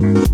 Mm-hmm.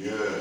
Yeah.